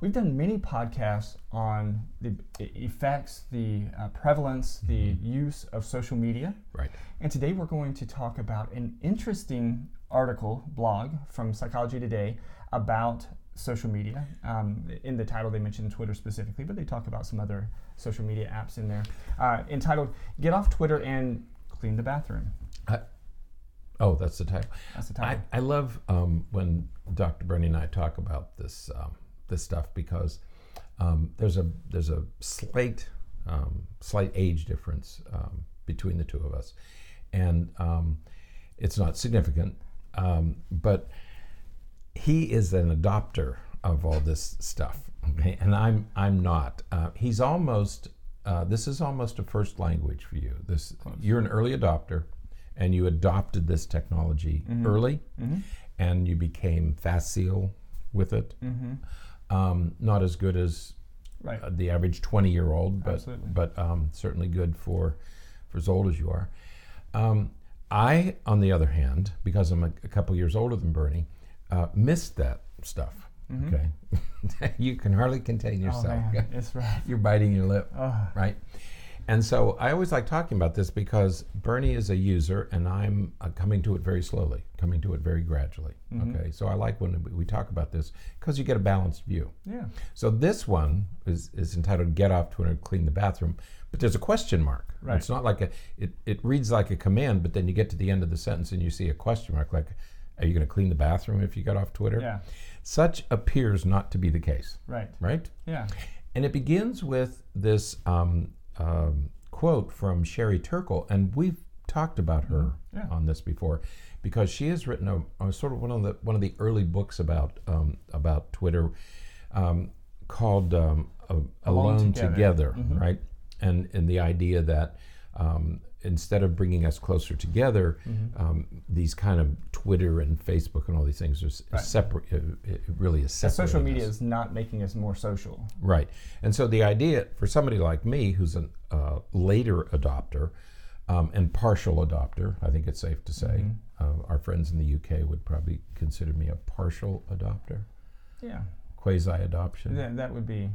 We've done many podcasts on the effects, the uh, prevalence, the use of social media. Right. And today we're going to talk about an interesting article, blog from Psychology Today about social media. Um, in the title, they mention Twitter specifically, but they talk about some other social media apps in there. Uh, entitled Get Off Twitter and Clean the Bathroom. I, oh, that's the title. That's the I, title. I love um, when Dr. Berney and I talk about this um, this stuff because um, there's a there's a slight um, slight age difference um, between the two of us, and um, it's not significant, um, but he is an adopter of all this stuff, okay, and I'm I'm not. Uh, he's almost. Uh, this is almost a first language for you. This you're an early adopter, and you adopted this technology early, and you became facile with it. Um, not as good as Right. uh, the average 20 year old, but Absolutely. but um, certainly good for for as old as you are. Um, I, on the other hand, because I'm a, a couple years older than Berney, uh, missed that stuff. Okay, you can hardly contain Mm-hmm. Oh, yourself. man, it's rough. You're biting your lip, Ugh. right? And so I always like talking about this because Berney is a user, and I'm uh, coming to it very slowly, coming to it very gradually. Mm-hmm. Okay, so I like when we- talk about this because you get a balanced view. Yeah. So this one is, is entitled "Get Off Twitter, Clean the Bathroom," but there's a question mark. Right. It's not like a it, it reads like a command, but then you get to the end of the sentence and you see a question mark, like, "Are you going to clean the bathroom if you get off Twitter?" Yeah. Such appears not to be the case, Right. right? Yeah. And it begins with this um, um, quote from Sherry Turkle, and we've talked about her Mm-hmm. Yeah. on this before, because she has written a, a sort of one of the one of the early books about um, about Twitter, um, called um, A- Alone Alone, Together. Together, Mhm. right? And and the idea that um, instead of bringing us closer together, Mm-hmm. um, these kind of Twitter and Facebook and all these things are Right. separate. It, it really is separate. social media is not making us more social. Right. And so the idea for somebody like me, who's a uh, later adopter um, and partial adopter, I think it's safe to say, Mm-hmm. uh, our friends in the UK would probably consider me a partial adopter, Yeah. quasi adoption. That, that would be.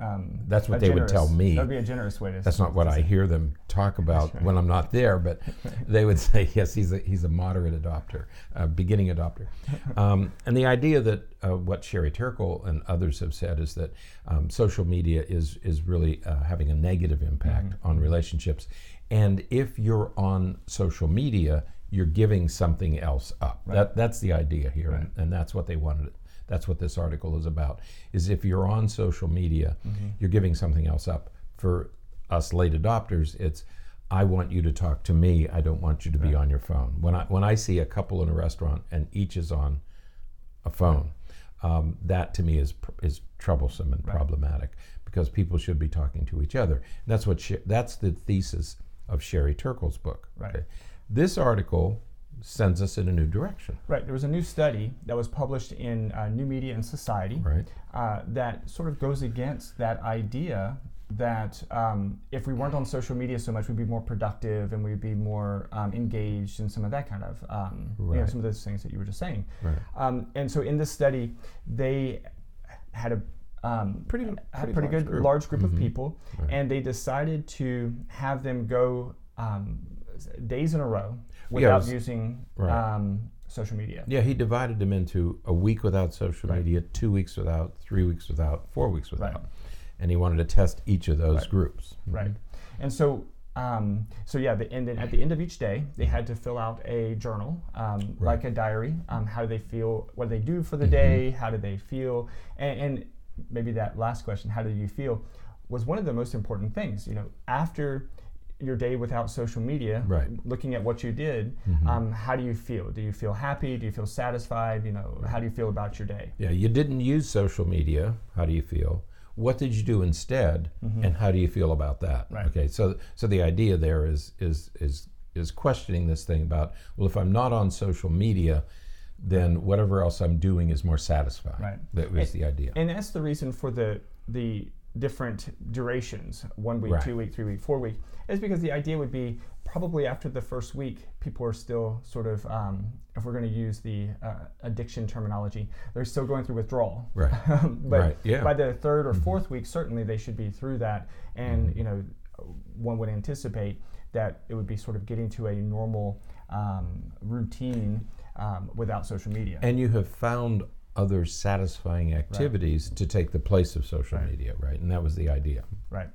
Um, That's what they would tell me. That would be a generous way to. That's not what I hear them talk about right. when I'm not there, but they would say, yes, he's a, he's a moderate adopter, a beginning adopter. Um, and the idea that uh, what Sherry Turkle and others have said is that um, social media is, is really uh, having a negative impact Mm-hmm. on relationships. And if you're on social media, you're giving something else up. That, that's the idea here, and, and that's what they wanted. That's what this article is about. Is if you're on social media, Mm-hmm. you're giving something else up. For us late adopters, it's I want you to talk to me. I don't want you to be on your phone. When I when I see a couple in a restaurant and each is on a phone, um, that to me is is troublesome and problematic because people should be talking to each other. And that's what Sher- that's the thesis of Sherry Turkle's book. Right. This article sends us in a new direction. Right. There was a new study that was published in uh, New Media and Society Right. uh, that sort of goes against that idea that um, if we weren't on social media so much, we'd be more productive and we'd be more um, engaged in some of that kind of, um, you know, some of those things that you were just saying. Right. Um, and so in this study, they had a um, Pretty- had pretty a pretty large good group. large group of Mhm. people, Right. and they decided to have them go um, days in a row it without was- using right. um, social media. Yeah, he divided them into a week without social Right. media, two weeks without, three weeks without, four weeks without, Right. and he wanted to test each of those groups. Right. And so, um, so yeah, the, and then at the end of each day, they had to fill out a journal, um, like a diary. Um, how do they feel? What do they do for the Mm-hmm. day? How do they feel? And, and maybe that last question, how did you feel, was one of the most important things. You know, after your day without social media, Right. Mm-hmm. looking at what you did, um, how do you feel? Do you feel happy? Do you feel satisfied? You know, how do you feel about your day? Yeah, you didn't use social media. How do you feel? What did you do instead, and how do you feel about that? Mm-hmm. Right. Okay, so so the idea there is is is is questioning this thing about well, if I'm not on social media, then whatever else I'm doing is more satisfying. Right. That was the idea. And that's the reason for the the different durations one week, Right. two week, three week, four week is because the idea would be probably after the first week, people are still sort of, um, if we're going to use the uh, addiction terminology, they're still going through withdrawal. Right. but Right, yeah. by the third or 4th week, certainly they should be through that. And, you know, one would anticipate that it would be sort of getting to a normal um, routine um, without social media. And you have found other satisfying activities to take the place of social Right. media, right? And that was the idea. Right.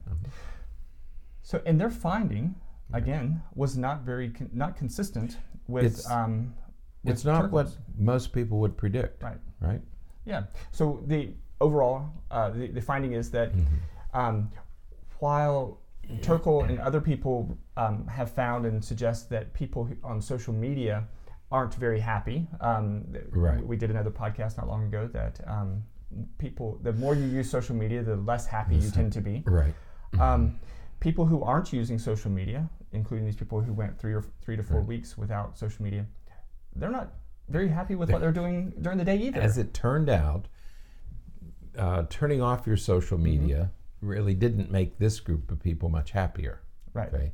So, and their finding again was not very con- not consistent with. It's- um, with It's not what most people would predict, Right. right? Yeah. So the overall uh, the, the finding is that Mm-hmm. um, while Turkle and other people um, have found and suggest that people on social media aren't very happy. Um, Right. We did another podcast not long ago that um, people, the more you use social media, the less happy you tend to be. Right. Um, people who aren't using social media, including these people who went three or three to four Right. weeks without social media, they're not very happy with what they're doing during the day either. As it turned out, uh, turning off your social Mm-hmm. media really didn't make this group of people much happier. right. Okay.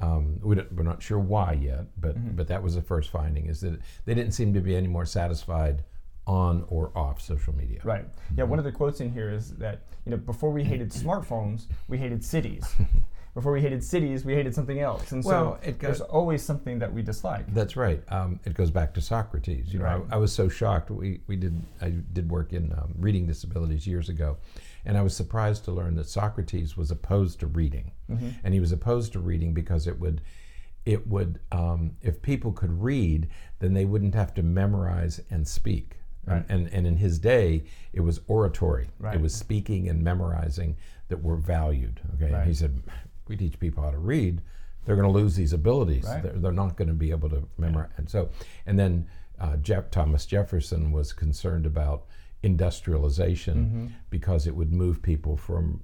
Um, we we're not sure why yet, but Mm-hmm. but that was the first finding: is that they didn't seem to be any more satisfied on or off social media. Right. Yeah. One of the quotes in here is that you know before we hated smartphones, we hated cities. before we hated cities, we hated something else. And Well, so it there's always something that we dislike. That's right. Um, it goes back to Socrates. You know, I, I was so shocked. We, we did I did work in um, reading disabilities years ago, and I was surprised to learn that Socrates was opposed to reading, Mm-hmm. and he was opposed to reading because it would it would um, if people could read, then they wouldn't have to memorize and speak. Right. And and in his day, it was oratory. Right. It was speaking and memorizing that were valued. Okay. And he said, we teach people how to read, they're going to lose these abilities. Right. They're, they're not going to be able to memorize. And so, and then uh, Jeff, Thomas Jefferson was concerned about industrialization Mm-hmm. because it would move people from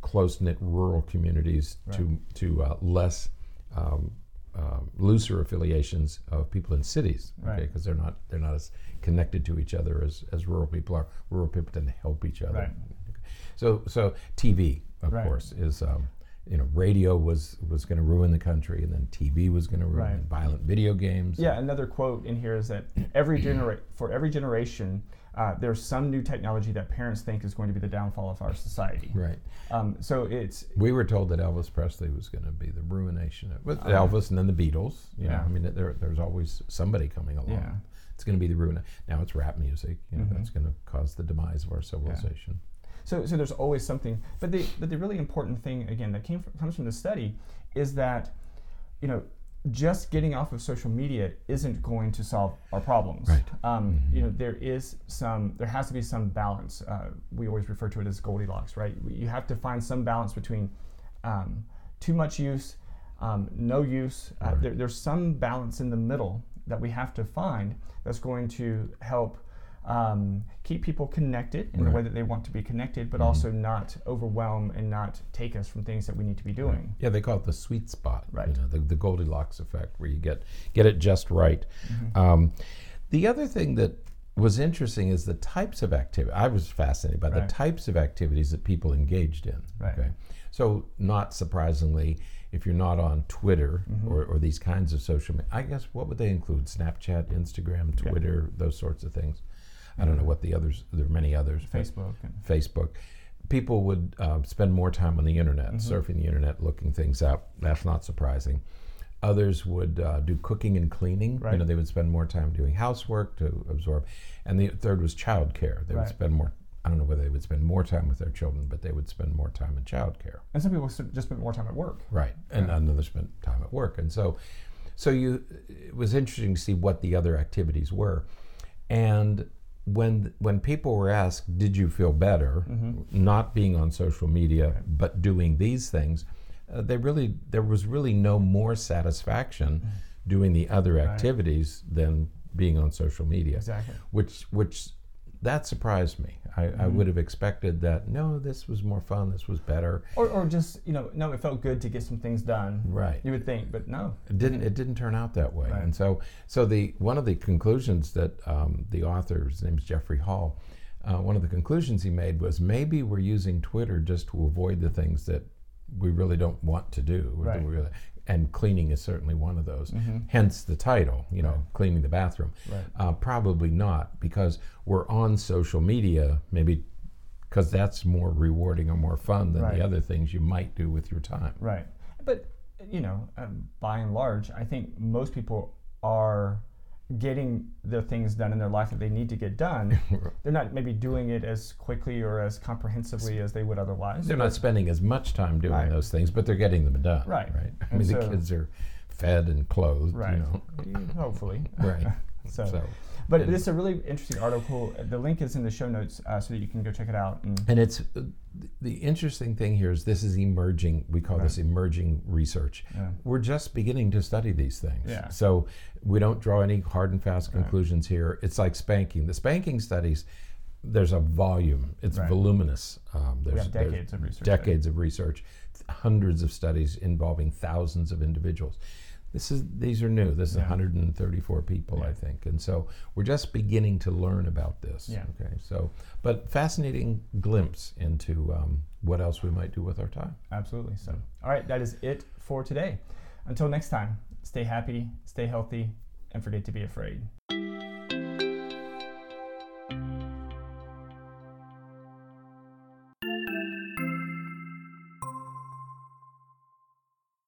close knit rural communities to to uh, less. Um, um, looser affiliations of people in cities, okay, Right. because they're not they're not as connected to each other as, as rural people are. Rural people tend to help each other. Right. So so TV, of Right. course, is um, you know radio was was going to ruin the country, and then TV was going to ruin Right. violent video games. Yeah. Another quote in here is that every genera- for every generation, uh, there's some new technology that parents think is going to be the downfall of our society. Right. Um, so it's We were told that Elvis Presley was going to be the ruination of with Elvis and then the Beatles. You know, yeah. I mean, there, there's always somebody coming along. Yeah. It's going to be the ruin. Now it's rap music. You know, Mhm. that's going to cause the demise of our civilization. So, so there's always something. But the but the really important thing again that came from, comes from the study is that you know just getting off of social media isn't going to solve our problems. Right. Um, You know there is some there has to be some balance. Uh, we always refer to it as Goldilocks, right? You have to find some balance between um, too much use, um, no use. Uh, Right. there, there's some balance in the middle that we have to find that's going to help um, keep people connected in the way that they want to be connected, but Mhm. also not overwhelm and not take us from things that we need to be doing. Yeah, they call it the sweet spot. Right. You know, the, the Goldilocks effect, where you get get it just right. Mm-hmm. Um, the other thing that was interesting is the types of activity. I was fascinated by the types of activities that people engaged in. Right. Okay, so not surprisingly, if you're not on Twitter Mm-hmm. or, or these kinds of social media, I guess what would they include? Snapchat, Instagram, Yeah. Twitter, those sorts of things. I don't know what the others. There are many others. Facebook and Facebook, people would uh, spend more time on the internet, Mm-hmm. surfing the internet, looking things up. That's not surprising. Others would uh, do cooking and cleaning. Right. You know, they would spend more time doing housework to absorb. And the third was childcare. They would spend more. I don't know whether they would spend more time with their children, but they would spend more time in childcare. and some people just spend more time at work. Right, and Yeah. another spent time at work, and so, so you, it was interesting to see what the other activities were, and when when people were asked, did you feel better Mm-hmm. not being on social media but doing these things, uh, they really there was really no more satisfaction doing the other Mm-hmm. Right. activities than being on social media, Exactly. which which that surprised me. I, I Mm-hmm. would have expected that no, this was more fun, this was better. Or, or just you know, no, it felt good to get some things done. Right. You would think, but no. It didn't. It didn't turn out that way. Right. And so, so the one of the conclusions that um, the author, his name is Jeffrey Hall, uh, one of the conclusions he made was maybe we're using Twitter just to avoid the things that we really don't want to do. Right. really- and cleaning is certainly one of those. Mhm. Hence the title, you know, Right. cleaning the bathroom. Right. Uh, probably not, because we're on social media, maybe because that's more rewarding or more fun than Right. the other things you might do with your time. Right. But, you know, um, by and large, I think most people are getting the things done in their life that they need to get done. They're not maybe doing it as quickly or as comprehensively as they would otherwise. They're not spending as much time doing Right. those things, but they're getting them done. Right. Right. I And mean, the kids are fed and clothed. Right. You know. Hopefully. Right. So, So, but and- this is a really interesting article. The link is in the show notes uh, so that you can go check it out. And and it's uh, the interesting thing here is this is emerging. We call this emerging research. Yeah. We're just beginning to study these things. Yeah. So we don't draw any hard and fast Right. conclusions here. It's like spanking. The spanking studies. There's a volume. It's Right. voluminous. Um, we there's have there's decades of research. there. decades of research, hundreds of studies involving thousands of individuals. This is these are new. This is Yeah. 134 people, I think, and so we're just beginning to learn about this. Yeah. Okay. So, but fascinating glimpse into um, what else we might do with our time. Absolutely. So, all right, that is it for today. Until next time, stay happy, stay healthy, and forget to be afraid.